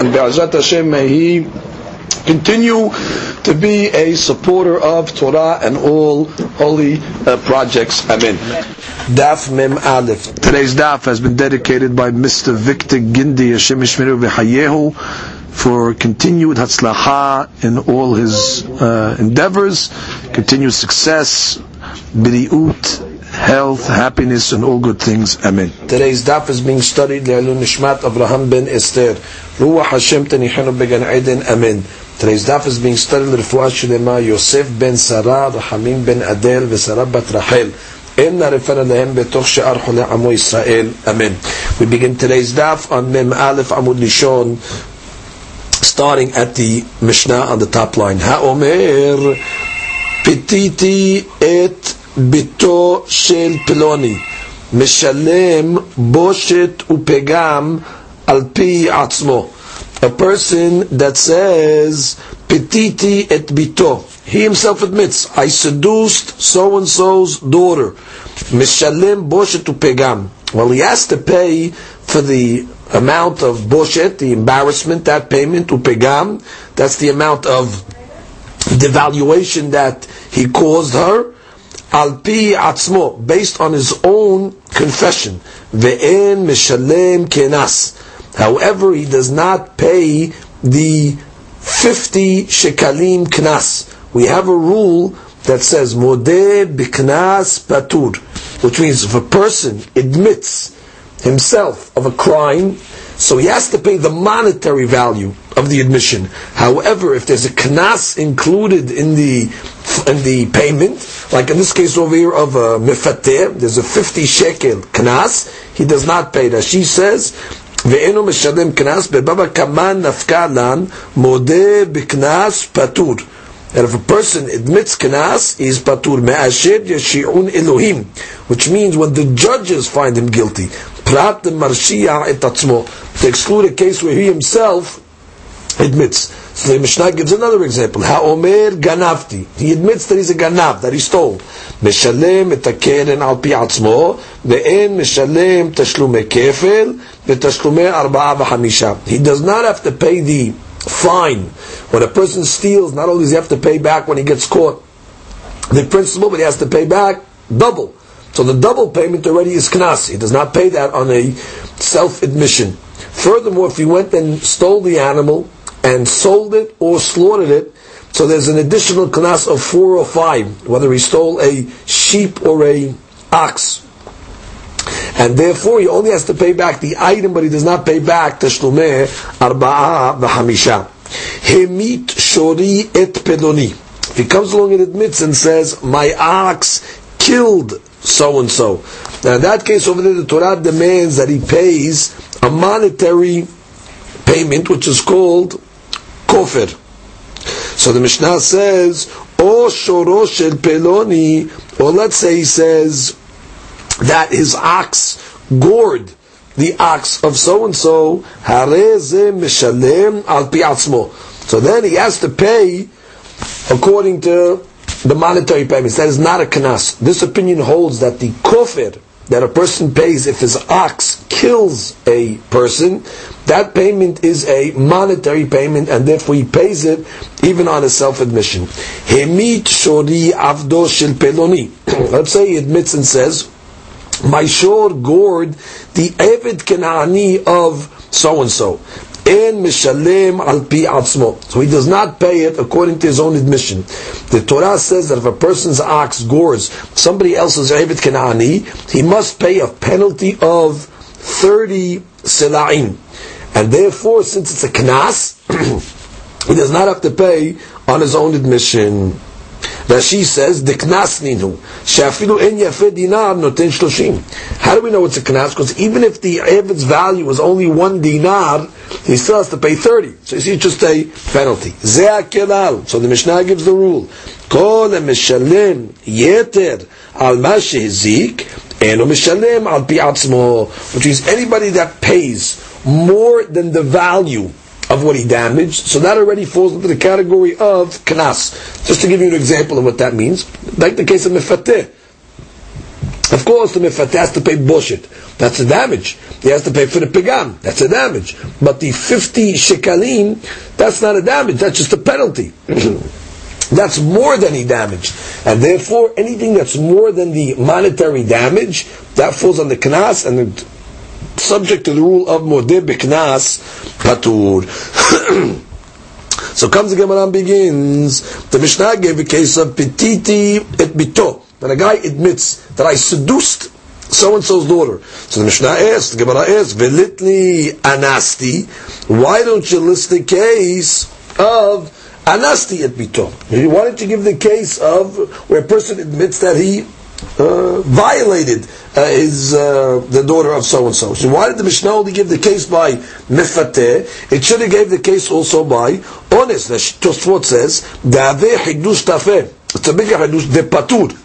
and Be'ezrat Hashem may he continue to be a supporter of Torah and all holy uh, projects. Amen. Daf Mem Aleph. Today's daf has been dedicated by Mr. Victor Gindi Hashem Yishmeru v'Hayehu for continued hatzlacha in all his uh, endeavors, continued success, biriut, health, happiness, and all good things. Amen. Today's daf is being studied Le'alun Nishmat Avraham ben Esther. Ruach Hashem Tenichenu Began Eden. Amen. Today's daf is being studied Refuah Shulema Yosef ben Sarah, Rahamim ben Adel, Vesarah bat Rachel. אין נרפנה להם בתוך שאר חולי עמו ישראל, אמן. We begin today's daf on Mem Aleph Amud Nishon, starting at the Mishnah on the top line. האומר, פיתיתי את ביתו של פלוני, משלם בושת ופגם על פי עצמו. A person that says, Petiti et bito. He himself admits, I seduced so-and-so's daughter. Mishalem boshet upegam. Well, he has to pay for the amount of boshet, the embarrassment, that payment, upegam. That's the amount of devaluation that he caused her. Al pi atzmo, based on his own confession. Ve'en mishalem kenas. However, he does not pay the 50 shekalim knas. We have a rule that says modeh biknas patur, which means if a person admits himself of a crime, so he has to pay the monetary value of the admission. However, if there's a knas included in the in the payment, like in this case over here of a mifateh, there's a 50 shekel knas, he does not pay that. She says, ואינו משלם קנס, בבבא קמן נפקא לן, מודה בקנס פטור. And if a person admits knas, he is patur me'asher yashi'un Elohim, which means when the judges find him guilty, Prat Marshia et Atzmo, to exclude a case where he himself admits. So the Mishnah gives another example. Ha'omer ganavti. He admits that he's a ganav, that he stole. Meshalem et hakeren al pi atzmo, ve'en meshalem tashlume kefel, ve'tashlume arba'a v'hamisha. He does not have to pay the fine. When a person steals, not only does he have to pay back when he gets caught the principal, but he has to pay back double. So the double payment already is knas. He does not pay that on a self-admission. Furthermore, if he went and stole the animal and sold it or slaughtered it, so there's an additional knas of four or five, whether he stole a sheep or a ox. And therefore, he only has to pay back the item, but he does not pay back teshlumeh arba'a v'hamisha. Hemit shori et peloni. If he comes along and admits and says, my ox killed so and so. Now in that case over there, the Torah demands that he pays a monetary payment, which is called kofir. So the Mishnah says, O shoro shel peloni, or let's say he says that his ox gored the ox of so and so, hareze mishalem al So then he has to pay according to the monetary payments. That is not a kanas. This opinion holds that the kofir that a person pays if his ox kills a person, that payment is a monetary payment, and therefore he pays it even on a self-admission. Hemit shori avdo shel peloni. Let's say he admits and says, my shor gored the Evid Kenani of so and so. In mishalem al pi atzmo. So he does not pay it according to his own admission. The Torah says that if a person's ox gores somebody else's Evid Kenani, he must pay a penalty of 30 silaim. And therefore, since it's a knas, he does not have to pay on his own admission. Rashi says, Diknas ninu. Shafilu en yafe dinar noten shloshim. How do we know it's a knas? Because even if the Evid's value is only one dinar, he still has to pay 30. So you see, it's just a penalty. Zeh kelal. So the Mishnah gives the rule. Kol mishalem yeter al ma shehizik, eno mishalem al pi atzmo. Which means anybody that pays more than the value of what he damaged, so that already falls into the category of kanas. Just to give you an example of what that means, like the case of mefateh. Of course, the mefateh has to pay boshet. That's a damage. He has to pay for the pigam. That's a damage. But the 50 shekalim, that's not a damage. That's just a penalty. that's more than he damaged. And therefore, anything that's more than the monetary damage, that falls on the kanas, and subject to the rule of modeh beknas patur. so comes the Gemara begins. The Mishnah gave a case of petiti et bito. When a guy admits that I seduced so and so's daughter. So the Mishnah asks, the Gemara asks, velitli anasti. Why don't you list the case of anasti et bito? Why don't you give the case of where a person admits that he uh, violated uh, his uh, the daughter of so and so. So why did the Mishnah only give the case by mifateh? It should have gave the case also by honest. The Tosfot says da'aveh hidush tafeh. It's a bigger hidush de patur.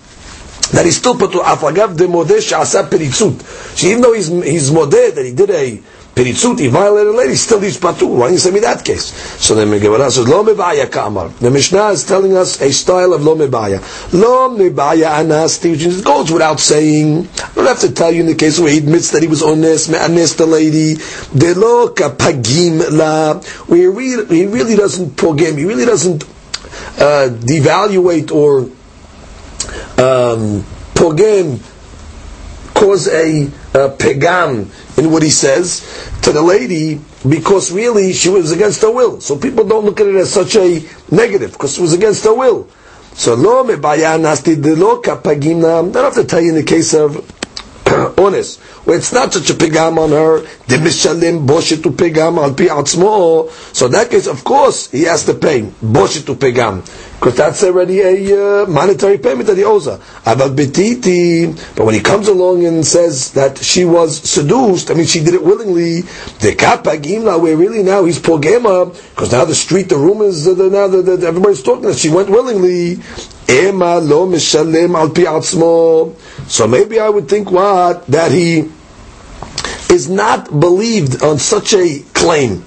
That he's still patur. Afagav modeh she'asa peritzut. So even though he's he's modeh that he did a Peritzut, he violated a lady, still he's patur. Why don't you say me that case? So then the Gemara says, Lo mebaya kamar. The Mishnah is telling us a style of lo mebaya. Lo mebaya anasti, which goes without saying. I don't have to tell you in the case where he admits that he was honest, honest the lady. De lo kapagim la. Where he really, doesn't pogim, he really doesn't uh, devaluate or um, pogim, cause a, a pegam in what he says to the lady because really she was against her will. So people don't look at it as such a negative because it was against her will. So. I don't have to tell you in the case of honest, it's not such a pigam on her, de mishalim boshet to pigam al pi atzmo. So in that case, of course, he has to pay boshet to pigam because that's already a uh, monetary payment that he owes her. But when he comes along and says that she was seduced, I mean she did it willingly, the kapagimla, where really now he's pogema, because now the street, the rumors, uh, now the, the, everybody's talking that she went willingly. Ema lo mishalem al pi atzmo. So maybe I would think what that he is not believed on such a claim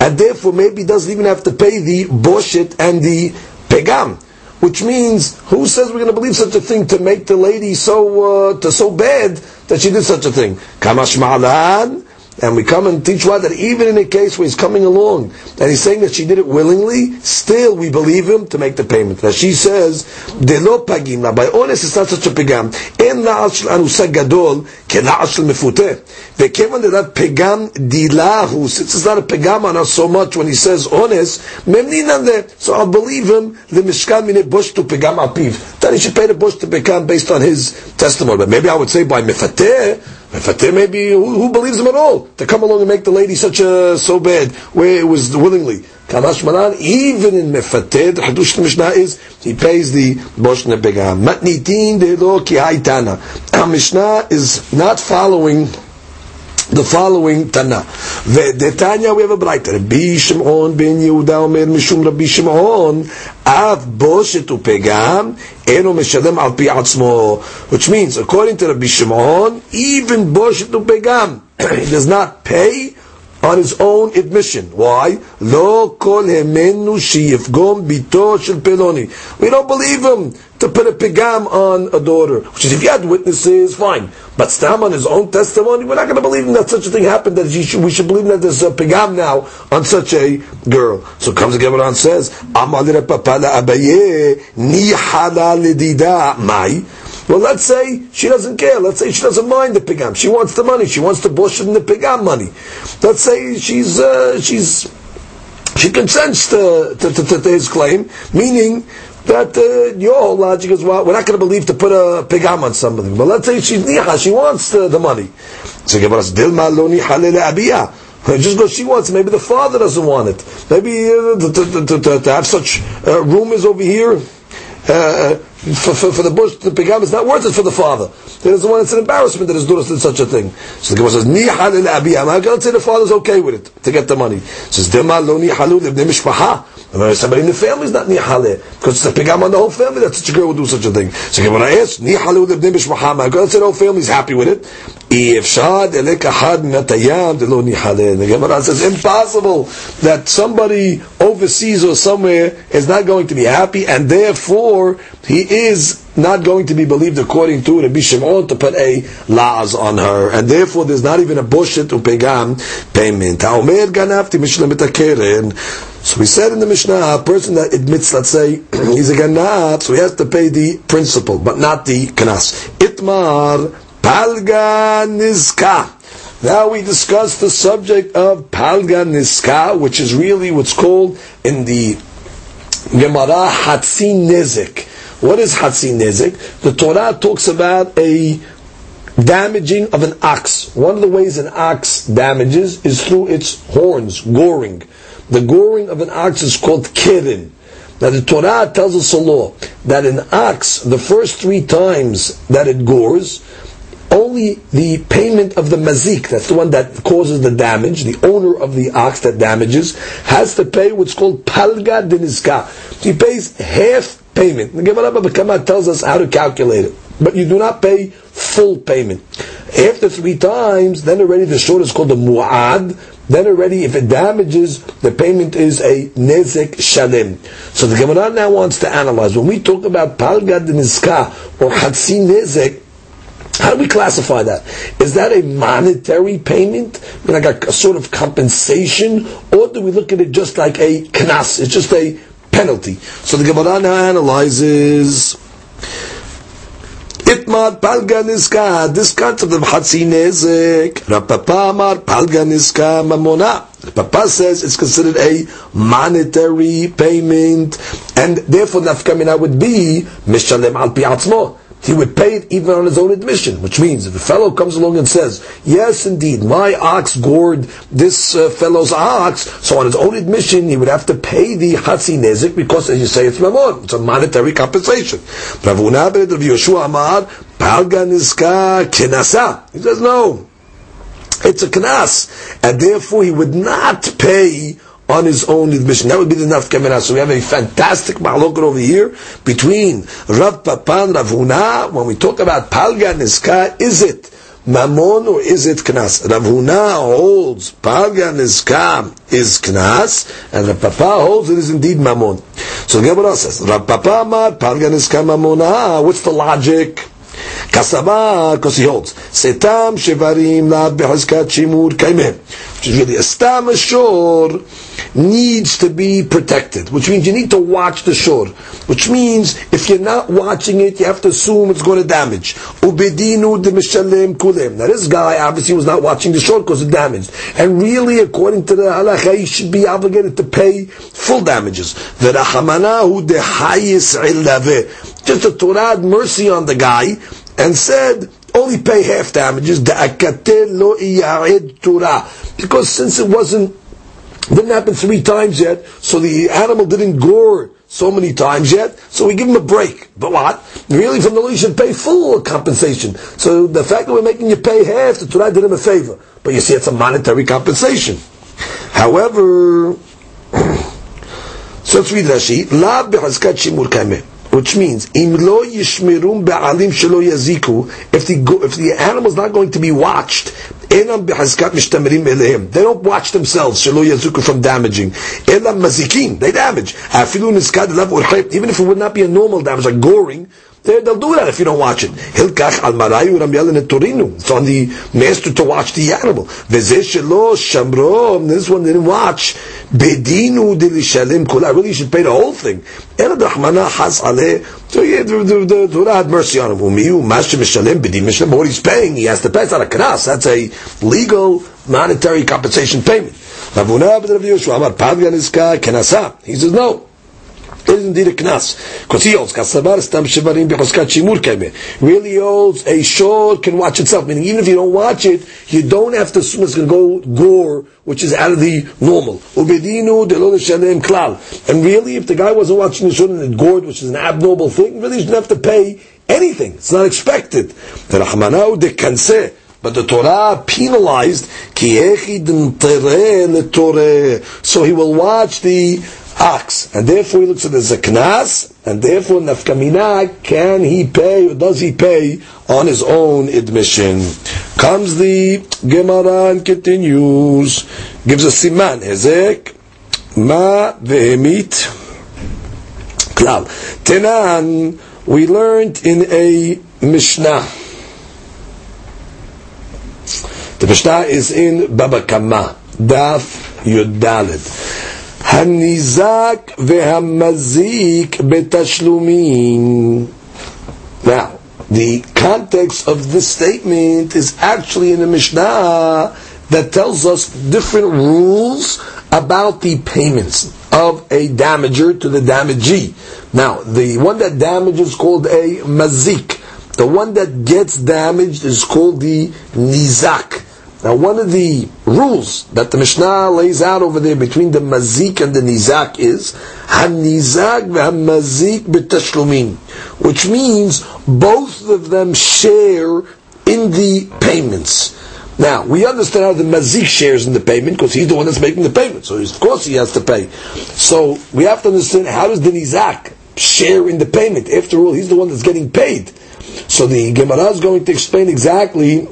and therefore maybe doesn't even have to pay the boshit and the pegam, which means who says we're going to believe such a thing to make the lady so uh, to so bad that she did such a thing? Kamash ma'alan. And we come and teach what that even in a case where he's coming along and he's saying that she did it willingly, still we believe him to make the payment. That she says, "De lo pagim." Now, by honest, it's not such a pigam. En la'al shel anusa gadol kela'al shel mefuteh. Ve'kevan that pigam dilahu, since it's not a pigam on us so much when he says honest, memninan there. So I'll believe him. The mishkan mine bush to pigam apiv. That he should pay the bush to pigam based on his testimony. But maybe I would say by mefateh maybe who, who, believes him at all to come along and make the lady such a so bad where it was willingly. Kamash Malan, even in Mefateh, the Hadush Mishnah is he pays the Bosh Nebegam. Matnitin de lo ki haitana. Mishnah is not following the following Tana. The Tanya we have a Baraita. Rabbi Shimon ben Yehuda Omer Mishum Rabbi Shimon Av Boshet Upegam Eno Meshalem Al Pi Atzmo which means according to Rabbi Shimon even Boshet Upegam he does not pay on his own admission. Why? Lo kol hemenu sheyifgom bito shel peloni. We don't believe him to put a pigam on a daughter. Which is, if you had witnesses, fine. But stam on his own testimony, we're not going to believe him that such a thing happened. That should, we should believe that there's a pigam now on such a girl. So comes the Gemara and says. Well, let's say she doesn't care. Let's say she doesn't mind the pigam. She wants the money. She wants to bush in the pigam money. Let's say she's uh, she's she consents to, to, to, to, his claim, meaning that uh, your whole logic is well, we're not going to believe to put a pigam on somebody. But let's say she's niha, she wants the, money. So give us dilma lo niha just because she wants it, maybe the father doesn't want it. Maybe uh, to, to, to, to, have such uh, rumors over here uh, for, for, for, the bush, the pigam is not worth it for the father. He doesn't want it's an embarrassment that his daughter did such a thing. So the Gemara says, Ni halil abiyam. Let's say the father's okay with it to get the money. Says, Dema lo ni halu libnei mishpaha. Somebody in the family is not ni halil because it's a pigam on the whole family that such a girl would do such a thing. So Gemara asks, Ni halu libnei mishpaha. Let's say the whole family is happy with it. If shad elek ahad minatayam lo ni halil. The Gemara says, impossible that somebody overseas or somewhere is not going to be happy and therefore he is not going to be believed according to Rabbi Shimon to put a laws on her, and therefore there's not even a boshet to pegam payment. So we said in the Mishnah, a person that admits, let's say, he's a ganab, so he has to pay the principal, but not the kanas. Itmar palga nizka. Now we discuss the subject of palga nizka, which is really what's called in the Gemara Hatzin Nezik. What is Hatzin Nezik? The Torah talks about a damaging of an ox. One of the ways an ox damages is through its horns, goring. The goring of an ox is called kirin. Now the Torah tells us a law that an ox, the first three times that it gores, only the payment of the mazik, that's the one that causes the damage, the owner of the ox that damages, has to pay what's called palga deniska. He pays half payment. The Gemara Baba tells us how to calculate it. But you do not pay full payment. After three times, then already the short is called the mu'ad. Then already, if it damages, the payment is a nezek shalim. So the Gemara now wants to analyze. When we talk about palgad nizka or hatsi nezek, how do we classify that? Is that a monetary payment, like a, a, sort of compensation, or do we look at it just like a knas? It's just a penalty. So the Gemara now analyzes Itmar palga niska, this concept of hatsi nezek. Rapapa amar palga niska mamona. Papa says it's considered a monetary payment, and therefore nafkamina would be mishalem al he would pay it even on his own admission, which means if a fellow comes along and says, yes, indeed, my ox gored this uh, fellow's ox, so on his own admission, he would have to pay the hatzi nezik because, as you say, it's mamon. It's a monetary compensation. Ben Yeshua. He says, no. It's a knas. And therefore he would not pay on his own admission. That would be the nafkamina. So we have a fantastic ma'lokat over here between Rav Papan, Rav Huna. When we talk about Palga Niska, is it Mammon or is it Knas? Rav Huna holds Palga Niska is Knas, and Rav Papa holds it is indeed Mammon. So the Gemara says, Rav Papa Amar Palga Niska Mammon. Ah, what's the logic? Kasaba, because he holds. Setam shevarim la behazkat shimur kaimeh. Which is really a stam ashor needs to be protected, which means you need to watch the shore. Which means if you're not watching it, you have to assume it's going to damage. Ubedinu. Now this guy obviously was not watching the shore because it damaged. And really, according to the halacha, he should be obligated to pay full damages. V'rachamanahu de hayis Just the Torah mercy on the guy and said, only pay half damages. Because since it wasn't didn't happen three times yet, so the animal didn't gore so many times yet, so we give him a break. But what? Really, from the law, you should pay full compensation. So the fact that we're making you pay half, the Torah did him a favor. But you see, it's a monetary compensation. However, so let's read Rashi. Which means yaziku if the if the animal is not going to be watched they don't watch themselves shelo yaziku from damaging. elam they damage. even if it would not be a normal damage like goring They'll do that if you don't watch it. Hilkach al marayu. It's on the master to watch the animal. Vezeshelo shamro. This one didn't watch. Bedinu dilishalim kula. Really, you should pay the whole thing. So yeah, the, Torah had mercy on him. Umiyu master mishalim bedim mishalim. What he's paying, he has to pay. It's not a. That's a legal monetary compensation payment. He says no. Is indeed a knas. Because he holds kasabar stam shivarim bechoskat. Really holds a shor can watch itself. Meaning even if you don't watch it, you don't have to assume it's going to go gore, which is out of the normal. Ubedinu klal. And really, if the guy wasn't watching the shor and it gored, which is an abnormal thing, really you shouldn't have to pay anything. It's not expected. The Rahmanau de kanseh. But the Torah penalized so he will watch the ox, and therefore he looks at it as a knas, and therefore nafkamina can he pay or does he pay on his own admission? Comes the Gemara and continues, gives a siman hezek ma vehemit klal. Tenan we learned in a Mishnah. The Mishnah is in Baba Kama, Daf Yud Hanizak ve'hamazik betashlumin. Now, the context of this statement is actually in the Mishnah that tells us different rules about the payments of a damager to the damagee. Now, the one that damages is called a mazik. The one that gets damaged is called the nizak. Now, one of the rules that the Mishnah lays out over there between the mazik and the nizak is hanizak v'hamazik which means both of them share in the payments. Now, we understand how the mazik shares in the payment because he's the one that's making the payment, so of course he has to pay. So we have to understand how does the nizak share in the payment? After all, he's the one that's getting paid. So the Gemara is going to explain exactly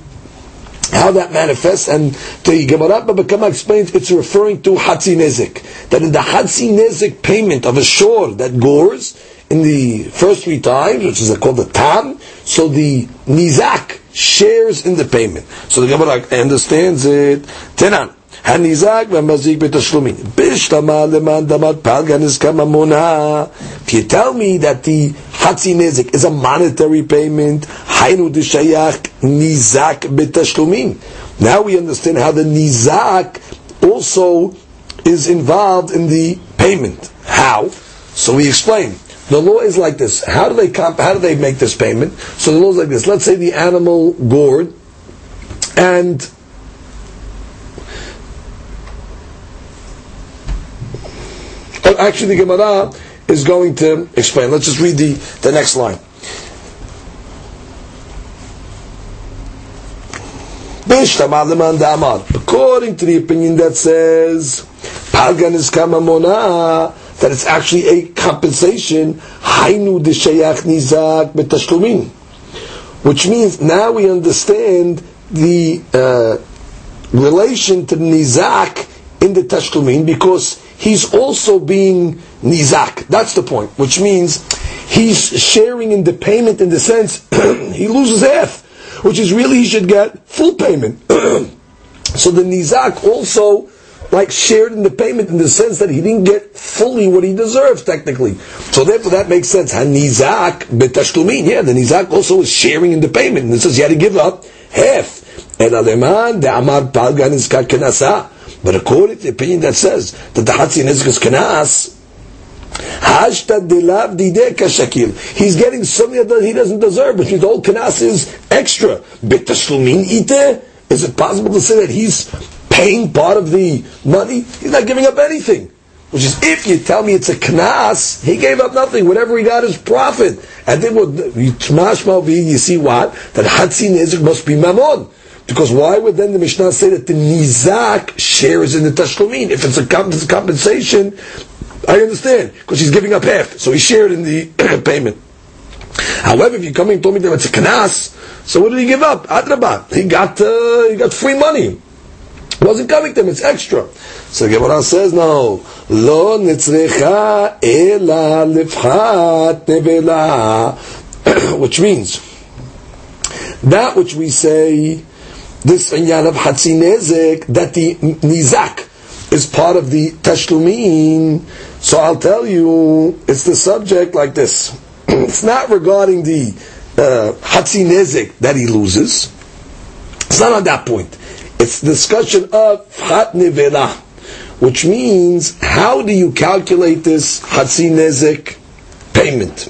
how that manifests, and the Gemara Baba explains it's referring to Hatzi Nezik. That in the Hatzi Nezik payment of a shore that gores in the first three times, which is called the Tam, so the Nizak shares in the payment. So the Gemara understands it. Tenan. הניזק והמזיק בתשלומים. בשלמה למען דמת פלגה נזקה ממונה. If you tell me that the חצי נזק is a monetary payment, היינו דשייך ניזק בתשלומים. Now we understand how the nizak also is involved in the payment. How? So we explain. The law is like this. How do they comp- how do they make this payment? So the law is like this. Let's say the animal gored and actually the Gemara is going to explain. Let's just read the, the next line. According to the opinion that says Palgan is kamamona, that it's actually a compensation, Hainu. Which means now we understand the uh, relation to nizak in the tashlumin because he's also being nizak. That's the point, which means he's sharing in the payment in the sense he loses half, which is really he should get full payment. so the nizak also like shared in the payment in the sense that he didn't get fully what he deserves technically. So therefore that makes sense. Hanizak betashlumin. Yeah, the nizak also is sharing in the payment. And it says he had to give up half. And aleman de amar palgan is. But according to the opinion that says that the Hatzi Nizk is Kanas, He's getting something that he doesn't deserve, which means all kanas is extra. Is it possible to say that he's paying part of the money? He's not giving up anything. Which is, if you tell me it's a knas, he gave up nothing. Whatever he got is profit. And then what, you see what? That Hatzi Nezik must be Mammon. Because why would then the Mishnah say that the Nizak shares in the Tashlumin? If it's a compensation, I understand, because he's giving up half, so he shared in the payment. However, if you come and told me that it's a Kanas, so what did he give up? Adrabat. He got, uh, he got free money. It wasn't coming to him, it's extra. So Gemara says, no, lo nevela, which means, that which we say, this inyan of Hatzinezek, that the Nizak is part of the Tashlumin. So I'll tell you, it's the subject like this. it's not regarding the uh, Hatzinezek that he loses. It's not on that point. It's discussion of Chat Nevela, which means how do you calculate this Hatzi Nezek payment?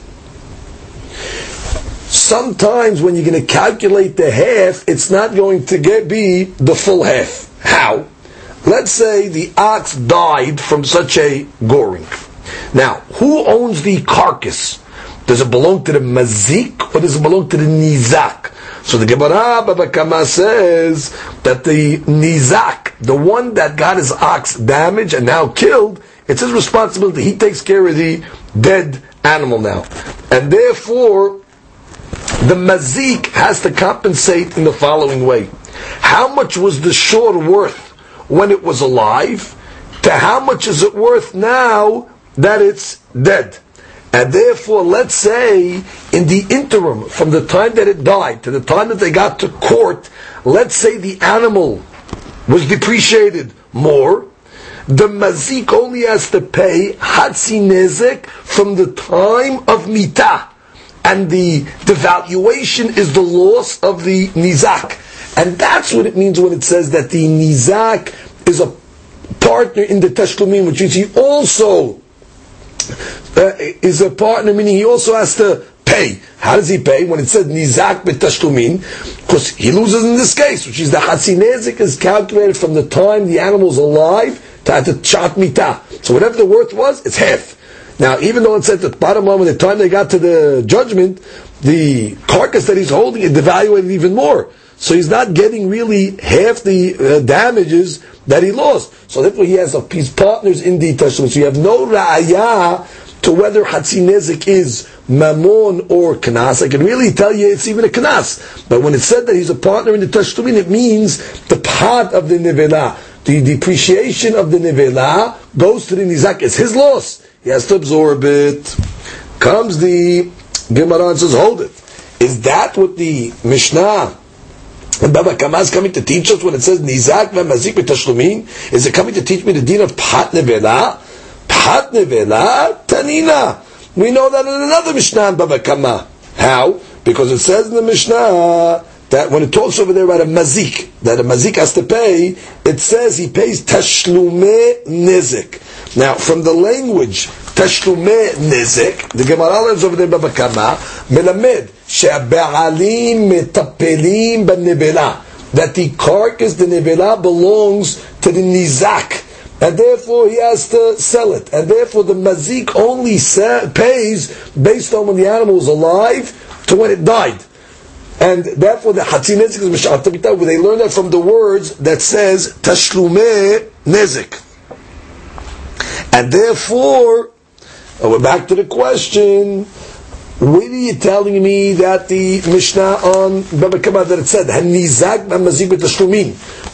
Sometimes when you're going to calculate the half, it's not going to get be the full half. How? Let's say the ox died from such a goring. Now, who owns the carcass? Does it belong to the mazik or does it belong to the nizak? So the Gemara Baba Kama says that the nizak, the one that got his ox damaged and now killed, it's his responsibility. He takes care of the dead animal now. And therefore, the mazik has to compensate in the following way. How much was the shore worth when it was alive? To how much is it worth now that it's dead? And therefore, let's say in the interim, from the time that it died to the time that they got to court, let's say the animal was depreciated more, the mazik only has to pay hatzi nezek from the time of mitah. And the devaluation is the loss of the nizak. And that's what it means when it says that the nizak is a partner in the tashlumin, which means he also uh, is a partner, meaning he also has to pay. How does he pay? When it says nizak betashlumin, because he loses in this case, which is the hatzinezik is calculated from the time the animal is alive to the chat mitah. So whatever the worth was, it's half. Now, even though it said that bottom line, when the time they got to the judgment, the carcass that he's holding it devaluated even more. So he's not getting really half the uh, damages that he lost. So therefore he has a, his partners in the tashlumin. So you have no ra'ayah to whether Hatzinezik is Mammon or Knas. I can really tell you it's even a Knas. But when it said that he's a partner in the Tashlumin, it means the part of the Nevela. The depreciation of the Nevela goes to the Nizak. It's his loss. He has to absorb it. Comes the Gemara and says, hold it. Is that what the Mishnah and Baba Kama is coming to teach us when it says Nizak v'mazik? Is it coming to teach me the din of Pat Nevela? Pat Nevela Tanina. We know that in another Mishnah in Baba Kama. How? Because it says in the Mishnah that when it talks over there about a mazik, that a mazik has to pay, it says he pays tashlume nizik. Now, from the language, tashlume nizik, the Gemara learns over there Baba Kama, melamed, metapelim that the carcass, the nebela, belongs to the nizak, and therefore he has to sell it. And therefore the mazik only sa- pays based on when the animal was alive to when it died. And therefore the Hatzi Nezik is Mish'at they learn that from the words that says Tashlume Nezik. And therefore, uh, we're back to the question, where are you telling me that the Mishnah on Baba Kama that it said Hanizak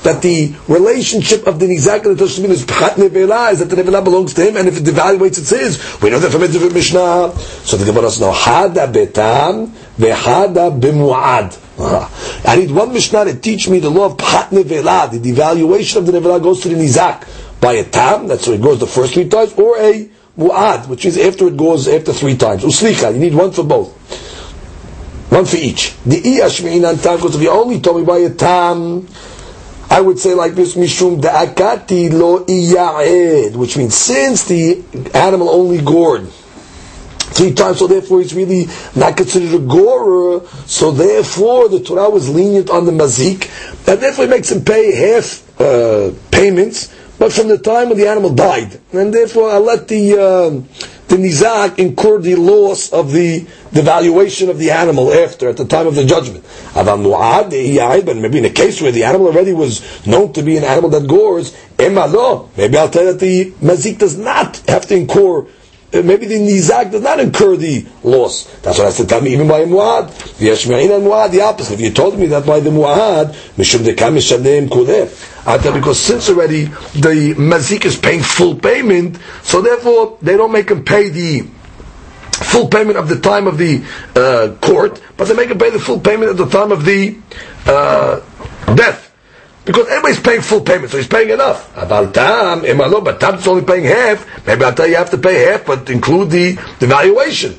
that the relationship of the Nizak and the Tashlumin is Pchat Nevela is that the Nevela belongs to him and if it devaluates it's his. We know that from a different Mishnah. So the Gemara says no Hada Betam VeHada Bimuad. Uh-huh. I need one Mishnah to teach me the law of Pchat Nevela. The devaluation of the Nevela goes to the Nizak by a tam. That's where it goes the first three times or a mu'ad, which is after it goes after three times. Uslicha, you need one for both. One for each. The iyashmi'inan tam, because if you only told me by a tam, I would say like this, mishum da'akati lo iya'ed, which means since the animal only gored three times, so therefore it's really not considered a gorer, so therefore the Torah was lenient on the mazik, and therefore it makes him pay half uh, payments, but from the time when the animal died. And therefore, I let the uh, the nizak incur the loss of the the valuation of the animal after, at the time of the judgment. But maybe in a case where the animal already was known to be an animal that gores, maybe I'll tell that the mazik does not have to incur maybe the nizak does not incur the loss. That's what I said. Tell me even by muad. The opposite. If you told me that by the muad, mishum dekam mishalem kuleh. Because since already the mazik is paying full payment, so therefore they don't make him pay the full payment of the time of the uh, court, but they make him pay the full payment at the time of the uh, death. Because everybody's paying full payment, so he's paying enough. About tam, but tam's only paying half. Maybe I'll tell you, have to pay half, but include the, the valuation.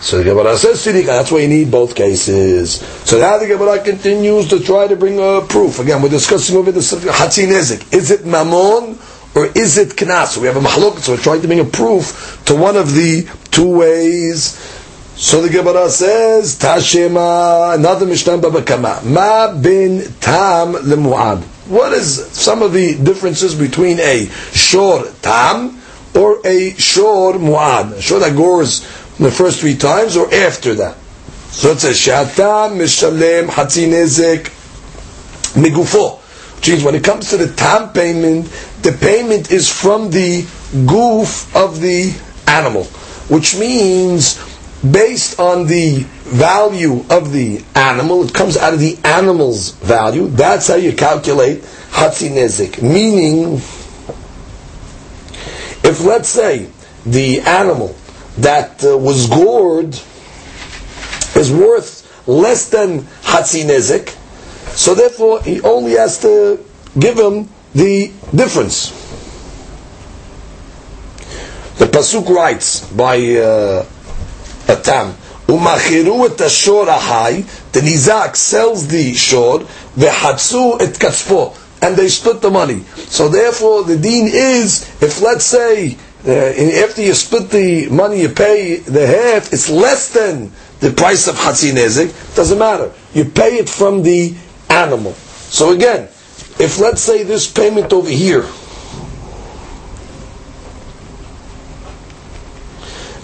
So the Gemara says Sidika, that's why you need both cases. So now the Gemara continues to try to bring a proof. Again, we're discussing over the Hatzi Nezik. Is it Mammon or is it knas? So we have a mahlok, so we're trying to bring a proof to one of the two ways. So the Gemara says, Tashema, another Mishnah Babakama, Ma bin tam lemuad. What is some of the differences between a shor tam or a shor muad? A shor that goes the first three times or after that? So it says, Shatam mishalem hatzinezek migufo. Which means when it comes to the tam payment, the payment is from the goof of the animal. Which means based on the value of the animal, it comes out of the animal's value. That's how you calculate hatzinezik. Meaning, if let's say the animal that uh, was gored is worth less than hatzinezik, so therefore he only has to give him the difference. The pasuk writes by. Uh, a tam. Umachiru et ashor ahai, the nizak sells the shor, vehatsu et katspo. and they split the money. So therefore, the deen is, if let's say, uh, after you split the money, you pay the half, it's less than the price of Hatzi Nezik, doesn't matter. You pay it from the animal. So again, if let's say this payment over here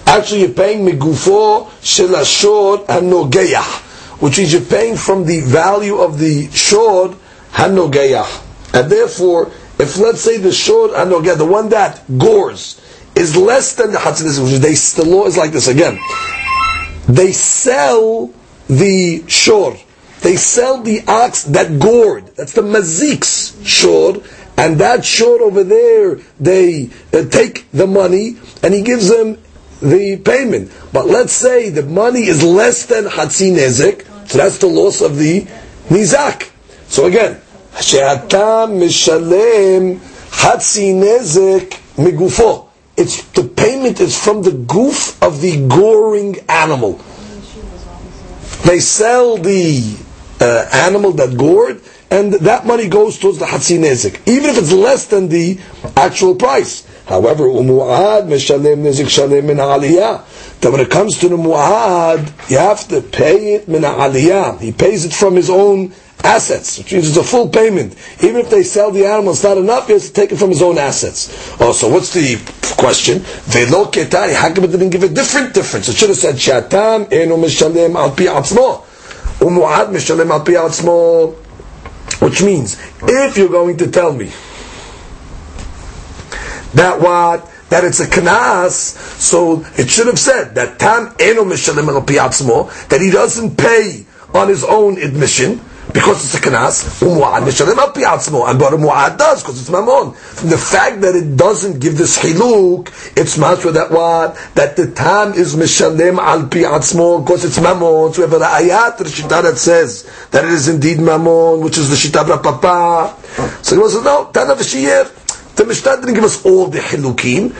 Actually, you're paying migufo shelashor hanogeah, which means you're paying from the value of the shor hanogeah. And therefore, if let's say the shor hanogeah, the one that gores, is less than the hatzidis, which they, the law is like this again. They sell the shor. They sell the ox that gored. That's the mazik's shor. And that shor over there, they uh, take the money and he gives them the payment. But let's say the money is less than Hatzi Nezek, so that's the loss of the Nizak. So again, mishalem Hatzi Nezek migufo. It's the payment is from the goof of the goring animal. They sell the uh, animal that gored, and that money goes towards the Hatzi Nezek, even if it's less than the actual price. However, umu'ad meshalem nizik shalem min aliyah. That when it comes to the mu'ad, you have to pay it min aliyah. He pays it from his own assets, which means it's a full payment. Even if they sell the animal, it's not enough, he has to take it from his own assets. Oh, so what's the question? Velo ketani, how come it didn't give a different difference? It should have said, shatam enu mishalem al pi atzmo. Umu'ad mishalem al pi atzmo. Which means, if you're going to tell me that what that it's a kanas, so it should have said that tam eno mishalim al that he doesn't pay on his own admission because it's a kanas. Umuad mishalim al piatzmo, and but muad does because it's mamon. From the fact that it doesn't give this hiluk, it's mashra that what that the tam is mishalim al piatzmo because it's mamon. So we have an ayat the shita that says that it is indeed mamon, which is the shita papa. So he was no tana v'shiyir. The Mishnah didn't give us all the hilukim.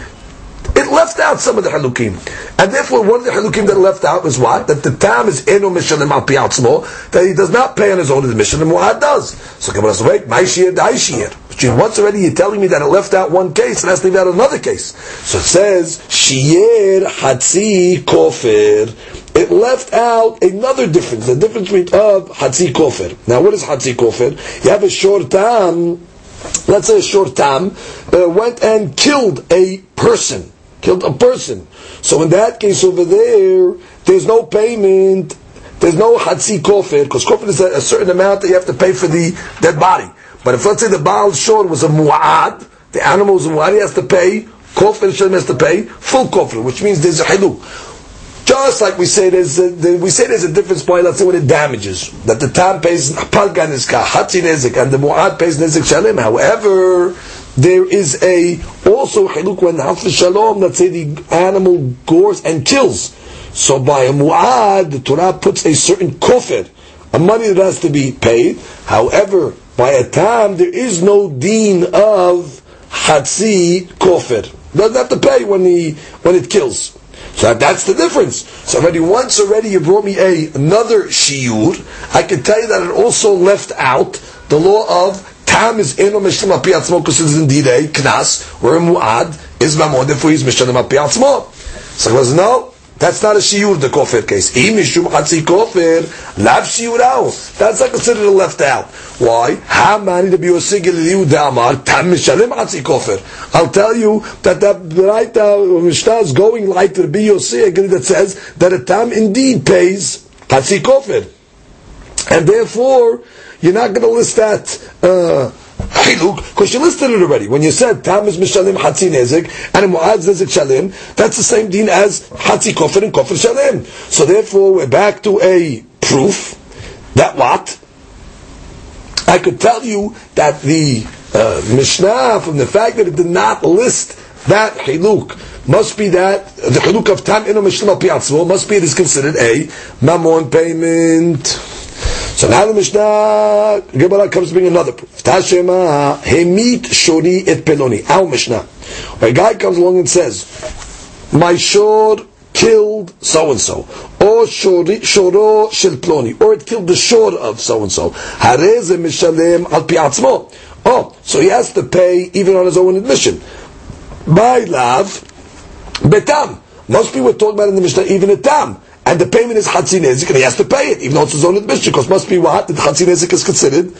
It left out some of the halukim. And therefore, one of the halukim that left out was what? That the tam is eno mishalim al piatzmo, that he does not pay on his own admission, and Muad does. So Gemara says, wait, my shir, dai shir. Once already you're telling me that it left out one case, and has to leave out another case. So it says, shir hatzi kofir. It left out another difference, the difference between of hatzi kofir. Now what is hatzi kofir? You have a short tam, let's say a short time, uh, went and killed a person, killed a person. So in that case over there, there's no payment, there's no hatzi kofir, because kofir is a, a, certain amount that you have to pay for the dead body. But if let's say the Baal Shor was a mu'ad, the animal was a mu'ad, he has to pay, kofir Shem has to pay, full kofir, which means there's a hilu. Just like we say there's a, we say there's a difference point, let's say when it damages, that the tam pays palgan nizka, hatzi nezik, and the mu'ad pays nezik shalim. However, there is a also chiluk when shalom, let's say the animal gores and kills. So by a mu'ad, the Torah puts a certain kofir, a money that has to be paid. However, by a tam, there is no deen of hatzi kofir. Doesn't have to pay when he when it kills. So that's the difference. So already once already you brought me a another shiur. I can tell you that it also left out the law of tam is eno mishlam api atzmo because it is indeed a knas, where a muad is mamon, therefore he's mishlam api atzmo. So he goes, no, that's not a shiur, the kofir case. Imishum mishum chatzi kofir, lav shiurao. That's not considered a left out. Why? How many to be osigil liu damar, tam mishalim chatzi kofir. I'll tell you that that right now, Mishnah is going like to be osigil that says that a tam indeed pays chatzi kofir. And therefore, you're not going to list that, uh, because you listed it already. When you said Tam is Mishalim Hatzi Nezik and Mu'ad Nezik Shalim, that's the same deen as Hatzi Kofir and Kofir Shalim. So therefore, we're back to a proof that what? I could tell you that the uh, Mishnah, from the fact that it did not list that Hiluk, must be that the Hiluk of Tam Ino Mishnah Piatzvo must be it is considered a Mammon payment. So now the Mishnah, Gemara comes to bring another proof. Tashema, Hemit Shori et Peloni. Our Mishnah. A guy comes along and says, my shor killed so and so, or shoro shel ploni, or it killed the shor of so and so. Harez mishalem al piatzmo. Oh, so he has to pay even on his own admission. By love, betam. Most people we're about in the Mishnah, even a tam and the payment is Chatzin Nezik, and he has to pay it, even though it's his own admission, because must be what? That Chatzin Nezik is considered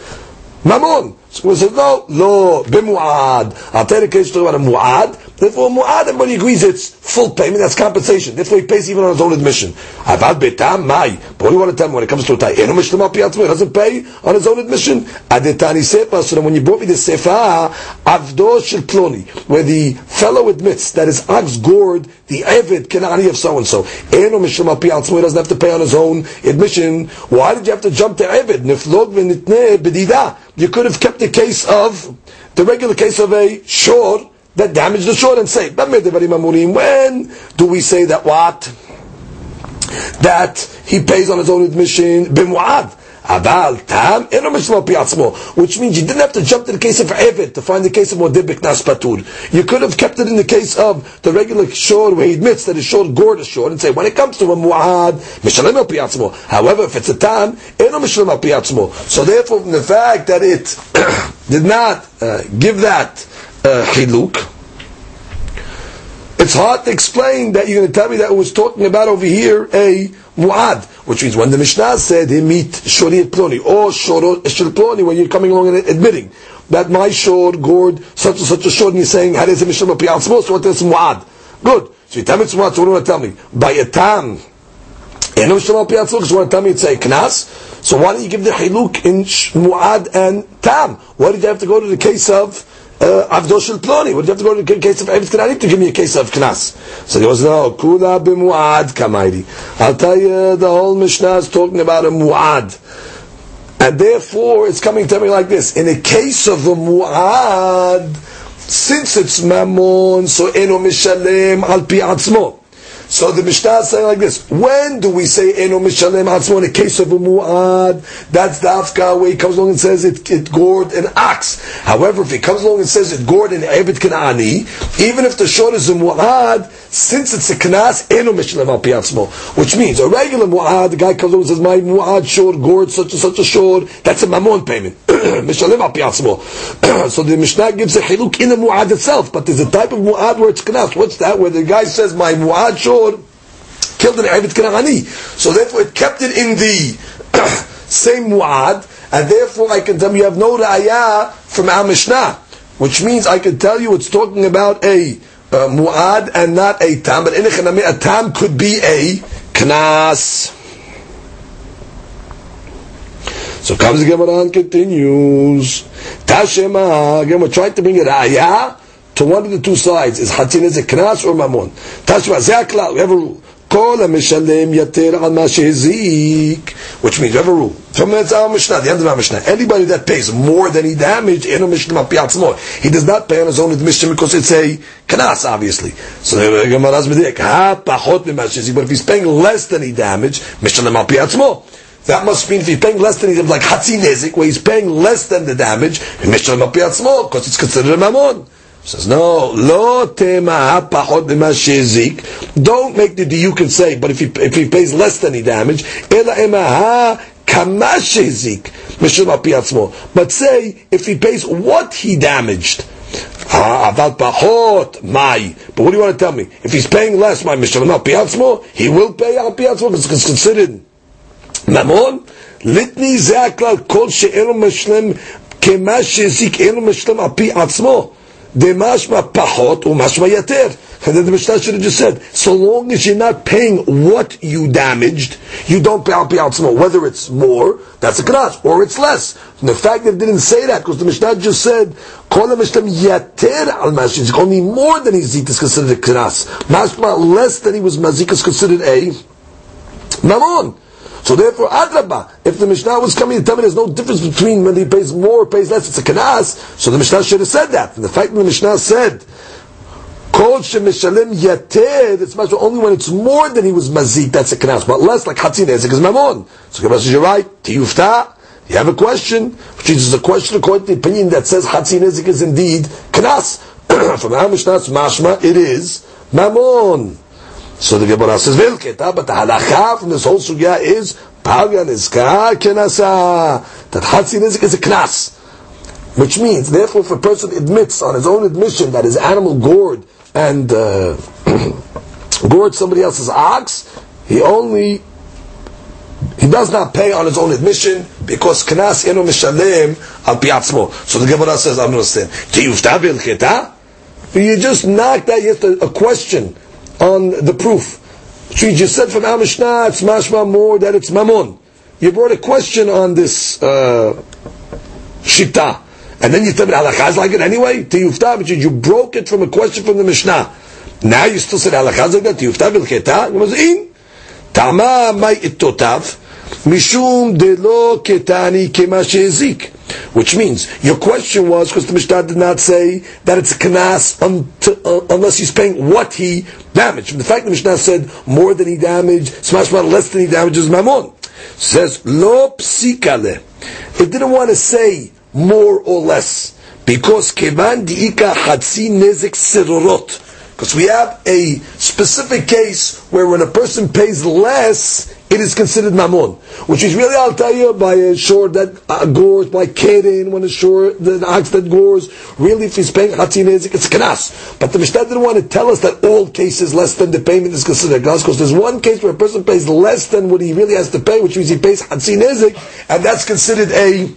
Mammon. So we said, no, no, bimuad. I'll tell you the case about a muad. Therefore, muad, everybody agrees it's full payment, that's compensation. Therefore, he pays even on his own admission. Avad betam, mai. But what do you want to tell me when it comes to a tie? Eno mishlema piatzmo, he doesn't pay on his own admission. Adetani sefa, so when you brought me the sefa, avdo shel ploni, where the fellow admits that his ox gored the Evid Kenani of so and so. Eno mishlema piatzmo, he doesn't have to pay on his own admission. Why did you have to jump to Evid? Bedida. You could have kept the case of, the regular case of a shore that damaged the shore and say, when do we say that what? That he pays on his own admission, bimwad. Aval tam which means you didn't have to jump to the case of Evid to find the case of Modibik Nas Patur. You could have kept it in the case of the regular shore where he admits that his shore gored a shore and say, when it comes to a Mu'ad, Mishalim al Piatzmo. However, if it's a tam, Eno Mishalim al Piatzmo. So therefore, from the fact that it did not uh, give that uh, it's hard to explain that you're going to tell me that it was talking about over here a muad, which means when the Mishnah said he meet shori ploni or shor ploni, when you're coming along and admitting that my shor gored such and such a shor, and you're saying how does a Mishnah be supposed to what is muad? Good. So you tell me it's muad. So what do you want to tell me? By a tam. And no Mishnah because you want to tell me it's a knas. So why don't you give the hiluk in muad and tam? Why did you have to go to the case of Uh, Avdo Shel Ploni. Would you have to go to the case of Eved Kanani to give me a case of Knas? So he goes, no, Kula b'mu'ad kamairi. I'll tell you, the whole Mishnah is talking about a mu'ad. And therefore, it's coming to me like this. In a case of a mu'ad, since it's mammon, so eno mishalem al pi atzmo. So the Mishnah is saying like this: When do we say eno mishalem atzmo in a case of a muad? That's the afka where he comes along and says it, it gored an ox. However, if he comes along and says it gored an ebed kanani, even if the shor is a muad, since it's a knas, eno mishalem al piatzmo, which means a regular muad, the guy comes along and says my muad shor gored such and such a shor, that's a mammon payment, mishalem al piatzmo. so the Mishnah gives a hiluk in the muad itself, but there's a type of muad where it's knas. What's that? Where the guy says my muad shor killed an Eved Kanani. So therefore it kept it in the same Mu'ad, and therefore I can tell you, you have no Ra'ayah from our Mishnah, which means I can tell you it's talking about a uh, Mu'ad and not a Tam, but in a Tam could be a Knas. So comes the Gemara and continues. Tashema, we're trying to bring a Ra'ayah to one of the two sides is Hatin is a knas or mamon. Tashma zakla. We have a rule. Kol mishalem yater al shehizik, which means we have a rule. From that's our Mishnah, the end of our Mishnah. Anybody that pays more than he damaged, in a Mishnah He does not pay on his own admission because it's a knas, obviously. So the Gemara's medik ha pachot shehizik. But if he's paying less than he damaged, mishalem al more. That must mean if he's paying less than he's like hatzi nezik, where he's paying less than the damage, mishalem al more because it's considered a mamon. Says no, lo tema pachot shezik. Don't make the you can say, but if he if he pays less than he damage, ela emaha kama shezik But say if he pays what he damaged. Ah, aval my. But what do you want to tell me? If he's paying less, my mishnah no he will pay al piatzmo because it's considered mamon. Litni zeklal kol she'elu mishlim kema shezik elu mishlim al atzmo the Demashma pahot umashma yater. And then the Mishnah should have just said, so long as you're not paying what you damaged, you don't pay out pay out. Whether it's more, that's a knas, or it's less. And the fact that it didn't say that, because the Mishnah just said, Kol ha-mishlam yater al mashin. Only more than Hizik is considered a knas. Mashma less than he was mazik is considered a mamon. So therefore, adraba, if the Mishnah was coming to tell me there's no difference between when he pays more or pays less, it's a kanas, so the Mishnah should have said that. And the fact that the Mishnah said, Kol shemishalim yater, it's much only when it's more than he was mazik, that's a kanas, but less like hatzin ezik is mamon. So Gemara says, you're right, tiyufta, you have a question, which is a question according to the opinion that says hatzin ezik is indeed kanas. From our Mishnah's mashma, it is mamon. So the Gemara says vilketa, but the halacha from this whole sugya is palga nizka kenasa. That hatzi nizik is a knas, which means therefore, if a person admits on his own admission that his animal gored and uh, gored somebody else's ox, he only he does not pay on his own admission because knas eno mishalem al piatzmo. So the Gemara says, I don't understand. You just knocked out a question on the proof. She just said from Al Mishnah, it's mashma more that it's mamun. You brought a question on this uh, shita, and then you tell me halakha is like it anyway. Tiyufta, but you broke it from a question from the Mishnah. Now you still said halakha is like that. Tiyufta v'lcheta. It was in. Tama may itotav. Mishum de lo ketani. Which means, your question was, because the Mishnah did not say that it's a knas uh, unless he's paying what he damaged. From The fact the Mishnah said more than he damaged, smashma less than he damages mammon. Says, lo psikale. It didn't want to say more or less. Because kevan diika hatsi nezek sirorot. Because we have a specific case where when a person pays less, it is considered mammon. Which is really, I'll tell you, by a shore that uh, gores, by keren, when a shore, the ox that gores, really if he's paying chatzin nezik, it's kanas. But the Mishnah didn't want to tell us that all cases less than the payment is considered kanas, because there's one case where a person pays less than what he really has to pay, which means he pays chatzin and that's considered a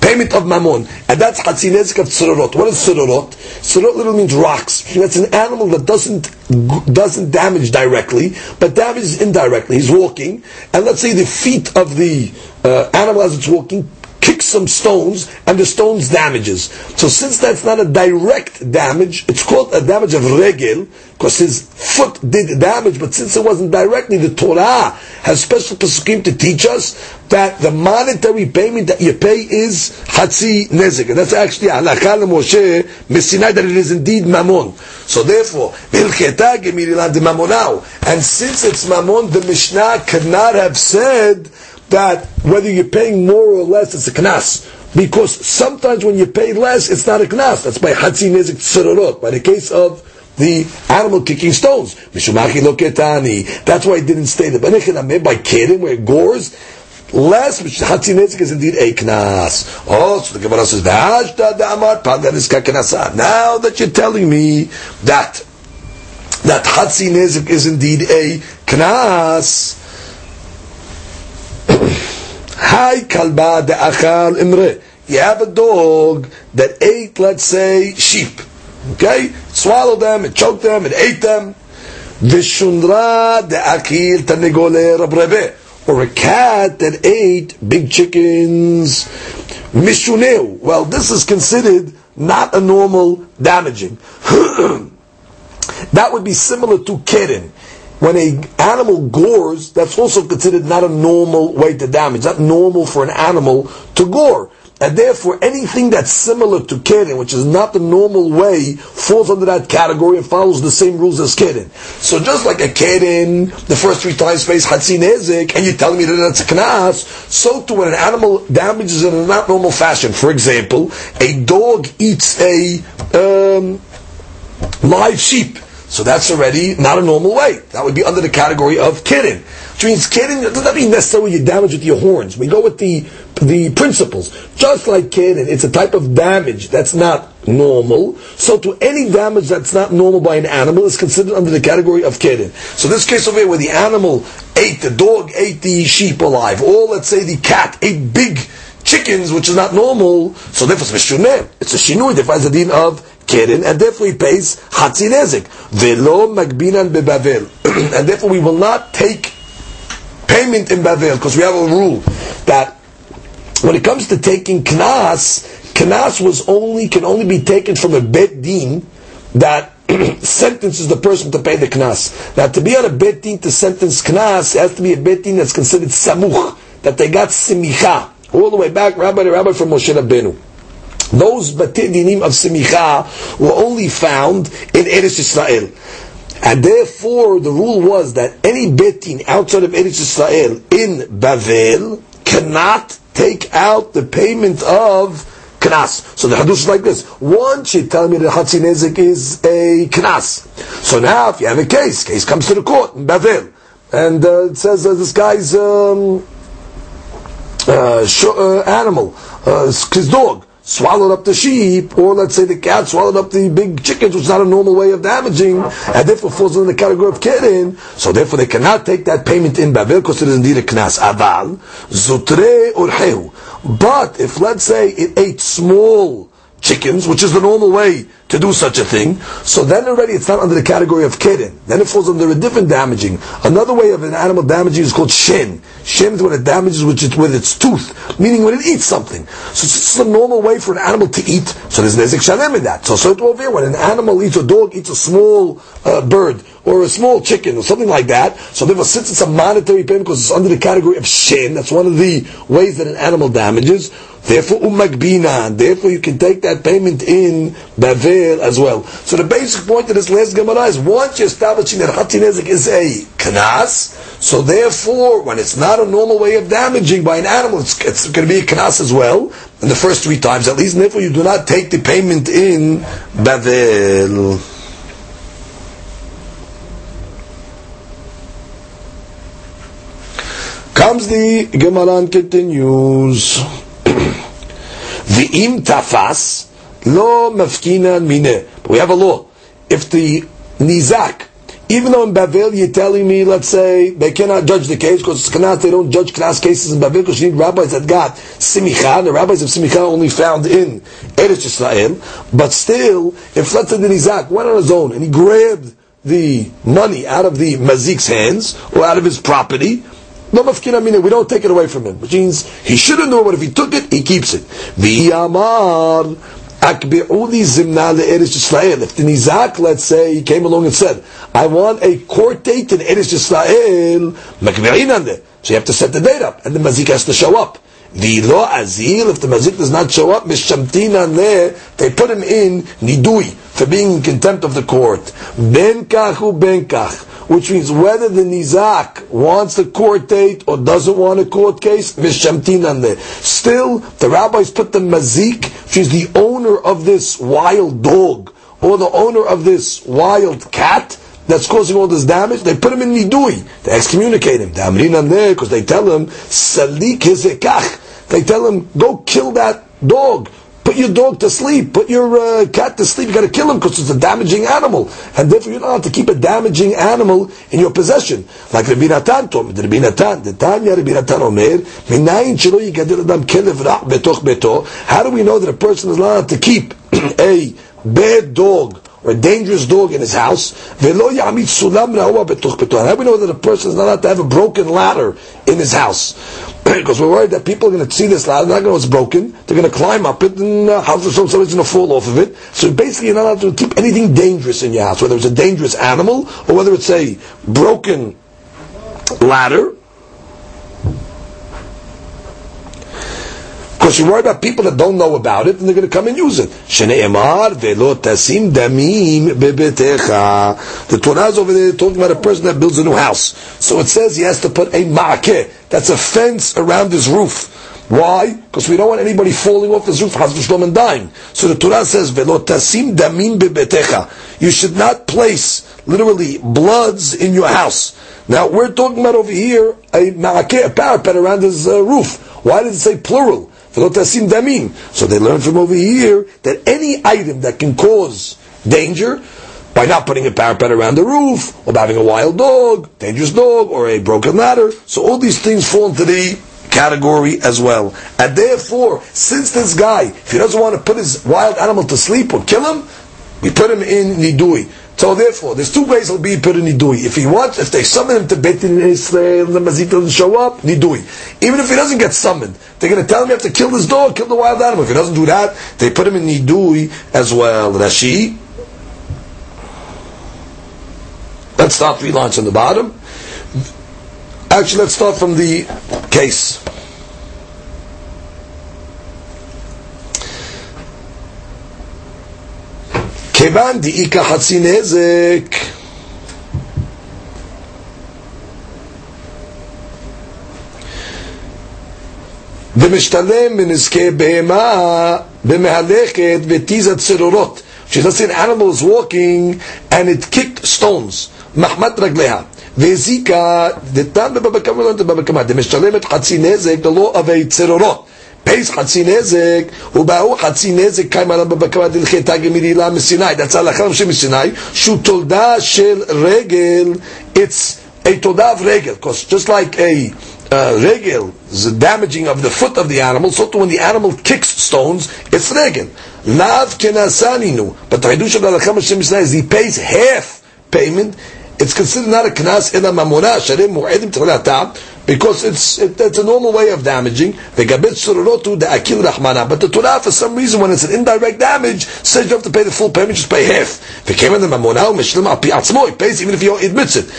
payment of mammon, and that's hatzinezik of tzurorot. What is tzurorot? Tzurorot literally means rocks. That's an animal that doesn't doesn't damage directly, but damages indirectly. He's walking, and let's say the feet of the uh, animal as it's walking kick some stones, and the stones damages. So since that's not a direct damage, it's called a damage of regel, because his foot did damage, but since it wasn't directly, the Torah has special pesukim to teach us that the monetary payment that you pay is hatzi nezik. And that's actually halakha Moshe Messinai that it is indeed mammon. So therefore. And since it's mammon, the Mishnah could not have said that whether you're paying more or less, it's a knas. Because sometimes when you pay less, it's not a knas. That's by hatzi nezik tzerorot. By the case of the animal kicking stones. Mishumaki loketani. That's why it didn't stay there. But by kidding, where it gores, less which hatzi nezik is indeed a knas. Oh, so the Gemara says, Now that you're telling me that that hatzi nezik is indeed a knas, Hi kalba de achal imre. You have a dog that ate, let's say, sheep. Okay? Swallowed them, it choked them, it ate them. Vishunra de akil tanegole rabrebe. Or a cat that ate big chickens. Mishuneu. Well, this is considered not a normal damaging. that would be similar to keren when a animal gores, that's also considered not a normal way to damage, not normal for an animal to gore. And therefore, anything that's similar to keren, which is not the normal way, falls under that category and follows the same rules as keren. So just like a keren, the first three times pays hatzin ezik, and you're telling me that that's a knas, so too when an animal damages in a not normal fashion, for example, a dog eats a um, live sheep, So that's already not a normal way. That would be under the category of kidding. Which means kidding does not mean necessarily you damage with your horns. We go with the the principles. Just like kidding, it's a type of damage that's not normal. So to any damage that's not normal by an animal is considered under the category of kidding. So this case over here where the animal ate, the dog ate the sheep alive, or let's say the cat ate big chickens, which is not normal, so therefore it's mishuneh. It's a shinui, it's a din of keren, and therefore he pays hatzi nezik. Velo magbinan bebavel. and therefore we will not take payment in Bavel, because we have a rule that when it comes to taking knas, knas was only, can only be taken from a bet din that sentences the person to pay the knas. Now to be on a bet din to sentence knas, has to be a bet din that's considered samuch, that they got simicha all the way back, rabbi to rabbi from Moshe Rabbeinu. Those batidinim of simicha were only found in Eretz Israel. And therefore, the rule was that any betin outside of Eretz Israel in Bavel cannot take out the payment of knas. So the hadush is like this. One you tell me that Hatzinezik is a knas. So now, if you have a case, case comes to the court in Bavel, and uh, it says uh, this guy's um, uh, sh- uh, animal, uh, his dog, swallowed up the sheep, or let's say the cat swallowed up the big chickens, which is not a normal way of damaging, and therefore falls in the category of keren, so therefore they cannot take that payment in Babel because it is indeed a knas. Aval, zutre urhehu. But if let's say it ate small chickens, which is the normal way to do such a thing, so then already it's not under the category of keren. Then it falls under a different damaging. Another way of an animal damaging is called shen. Shen is when it damages with its, with its tooth, meaning when it eats something. So it's a normal way for an animal to eat, so there's nezik shalem in that. So, so over when an animal eats, a dog eats a small uh, bird, or a small chicken, or something like that, so therefore since it's a monetary payment, because it's under the category of shen, that's one of the ways that an animal damages, Therefore, umagbina. Therefore, you can take that payment in bavel as well. So the basic point of this last Gemara is once you're establishing that Hatinezik is a knas, so therefore, when it's not a normal way of damaging by an animal, it's, it's going to be a knas as well, in the first three times at least, and therefore you do not take the payment in bavel. Comes the Gemara and continues. V'im tafas lo mafkinan mine. We have a law. If the nizak, even though in Bavel you're telling me, let's say, they cannot judge the case because it's knas, they don't judge knas cases in Bavel because you need rabbis that got simicha. The rabbis of simicha only found in Eretz Yisrael. But still, if let's say the nizak went on his own and he grabbed the money out of the mazik's hands or out of his property, no mafkina meaning we don't take it away from him, which means he shouldn't know, but if he took it, he keeps it. V'yamar akbi'uli zimna le'eretz Yisrael. If the nizak, let's say, he came along and said, I want a court date in Eretz Yisrael, makbi'in So you have to set the date up, and the mazik has to show up. The lo azil, if the mazik does not show up, mishamtina there, they put him in nidui for being in contempt of the court. Ben kachu ben kach which means whether the nizak wants a court date or doesn't want a court case, mishamtin there. Still, the rabbis put the mazik, is the owner of this wild dog, or the owner of this wild cat, that's causing all this damage, they put him in nidui. They excommunicate him. Because they tell him, salik hizekach. They tell him, go kill that dog. Put your dog to sleep. Put your uh, cat to sleep. You got to kill him because it's a damaging animal, and therefore you're not allowed to keep a damaging animal in your possession. Like Rabbi Natan told me. Rabbi Natan, the Tanya Rabbi Natan Omer, minayin shelo yigadil adam kelev betoch beto. How do we know that a person is allowed to keep a bad dog? Or a dangerous dog in his house. How do we know that a person is not allowed to have a broken ladder in his house? because we're worried that people are going to see this ladder, they're not going to know it's broken, they're going to climb up it, and uh, house or somebody's going to fall off of it. So basically, you're not allowed to keep anything dangerous in your house, whether it's a dangerous animal or whether it's a broken ladder. Because you're worried about people that don't know about it, and they're going to come and use it. The Torah is over there talking about a person that builds a new house. So it says he has to put a ma'akeh, that's a fence around his roof. Why? Because we don't want anybody falling off his roof, and dying. So the Torah says, "Velo tasim damin. You should not place literally bloods in your house. Now we're talking about over here a ma'akeh, a parapet around his uh, roof. Why does it say plural? So they learn from over here that any item that can cause danger by not putting a parapet around the roof, or having a wild dog, dangerous dog, or a broken ladder. So all these things fall into the category as well. And therefore, since this guy, if he doesn't want to put his wild animal to sleep or kill him, we put him in nidui. So therefore, there's two ways he'll be put in nidui. If he wants, if they summon him to Beit Din Israel, the mazik doesn't show up, nidui. Even if he doesn't get summoned, they're going to tell him you have to kill this dog, kill the wild animal. If he doesn't do that, they put him in nidui as well. Rashi. Let's start three lines on the bottom. Actually, let's start from the case. כיוון דאיכא חצי נזק. ומשתלם בנזקי בהמה במהלכת ותיזה צרורות She does see an animal is walking and it kicked stones מחמת רגליה והזיקה, דתם בבבא לא קמא, דמשלמת חצי נזק דלא אבי צרורות pays חצי נזק, ובאו חצי נזק קיים עליו בבקמה דלכי תגי מלילה מסיני, that's הלכה של מסיני, שהוא תולדה של רגל, it's a תולדה of רגל, because just like a uh, regel is the damaging of the foot of the animal, so when the animal kicks stones, it's regel. Lav kenasaninu, but the Hidush of the Alacham Hashem is he pays half payment, it's considered not a knas ila mamona sharim mu'edim tchilatam because it's it, it's a normal way of damaging. The the. But the Torah, for some reason, when it's an indirect damage, says you have to pay the full payment, just pay half. The mamona u'mishlim al pi atzmo. He pays even if he admits it.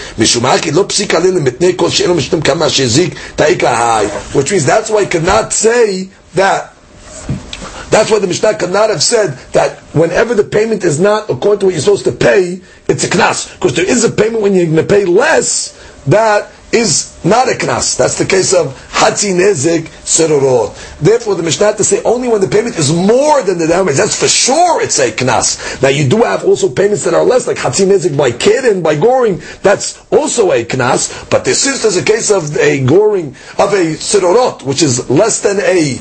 Which means that's why he cannot say that that's why the Mishnah cannot have said that whenever the payment is not according to what you're supposed to pay, it's a knas. Because there is a payment when you're going to pay less that is not a knas. That's the case of hatzi nezik serorot. Therefore, the Mishnah to say only when the payment is more than the damage, that's for sure it's a knas. Now, you do have also payments that are less, like hatzi nezik by kid and by goring, that's also a knas. But this is there's a case of a goring of a serorot, which is less than a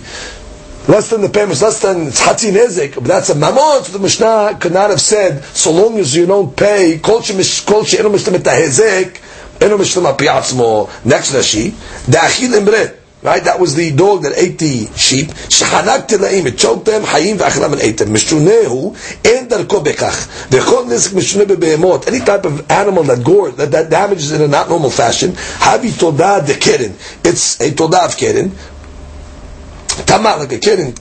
less than the payment, less than Tzati Nezik, but that's a mamon, so the Mishnah could not have said, so long as you don't pay, kol she'enu mishlam et ha'hezek, enu mishlam apiatzmo, next Rashi, da'achil imre, Right, that was the dog that ate the sheep. Shahanak tilaim, it choked them, hayim v'achilam and ate them. Mishtunehu, en darko bekach. V'chol nizik mishtune bebe'emot. Any type of animal that gore, that, that damages in a not normal fashion, habi todah de keren. It's a todah of keren. תמה לקרן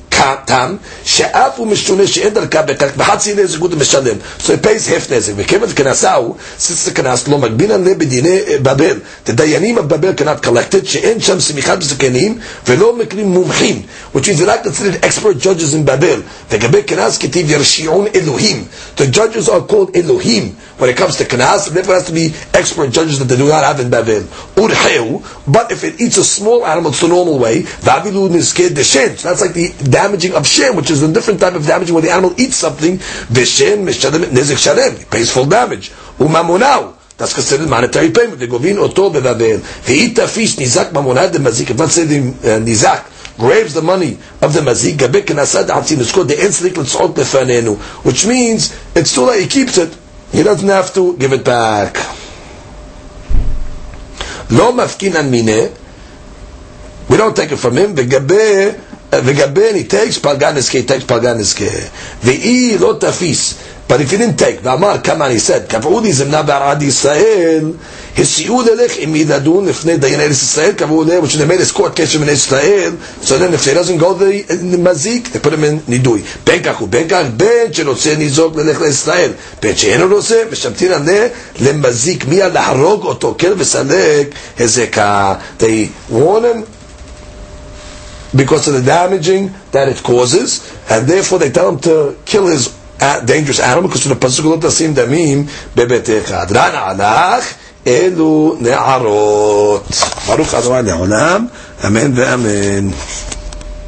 תם, שאף הוא משונה שאין דרכה בכך, וחצי נזק הוא משלם. So he pays half נזק. וכיוון כנסה הוא, since the כנס לא מגביל עליה בדיני בבל, the דיינים of בבל cannot collect it, שאין שם סמיכת מסוכנים, ולא מקרים מומחים, which means they're not considered expert judges in בבל. לגבי כנס כתיב ירשיעון אלוהים. The judges are called אלוהים. When it comes to knas, therefore has to be expert judges that they do not have in Bavel. Urheu, but if it eats a small animal, it's the normal way. Vavilu nizked deshen. So that's like the damaging of shen, which is a different type of damaging where the animal eats something. Vishen mishadim nizik shalem. He pays full damage. Umamunau. That's considered monetary payment. The govin oto bevavel. Ve'ita fish nizak mamonad mazik. If not say the uh, nizak, grabs the money of the mazik, gabik and asad the lefanenu, which means it's too late, he keeps it. He doesn't have to give it back. Lo mafkin an mine. We don't take it from him. V'gabe, v'gabe, he takes he takes palgan V'i lo tafis. But if he didn't take, ואמר כמה he said, קבעו לי זמנה בערד ישראל, הסיעו ללך אם ידדון לפני דייני ארץ ישראל, קבעו להם, which they made his court case from Israel, so then if he doesn't go to the מזיק, they put him in נידוי. בין כך ובין כך, בין שרוצה ניזוק ללך לישראל, בין שאינו רוצה, משמתין עליה למזיק, מיד להרוג אותו, כן וסלק, הזקה. They warn him, because of the damaging that it causes, and therefore they tell him to kill his dangerous animal, because from the pasuk lo tasim damim bebetecha. Adran alach elu ne'arot. Baruch Adonai le'olam. Amen ve'amen.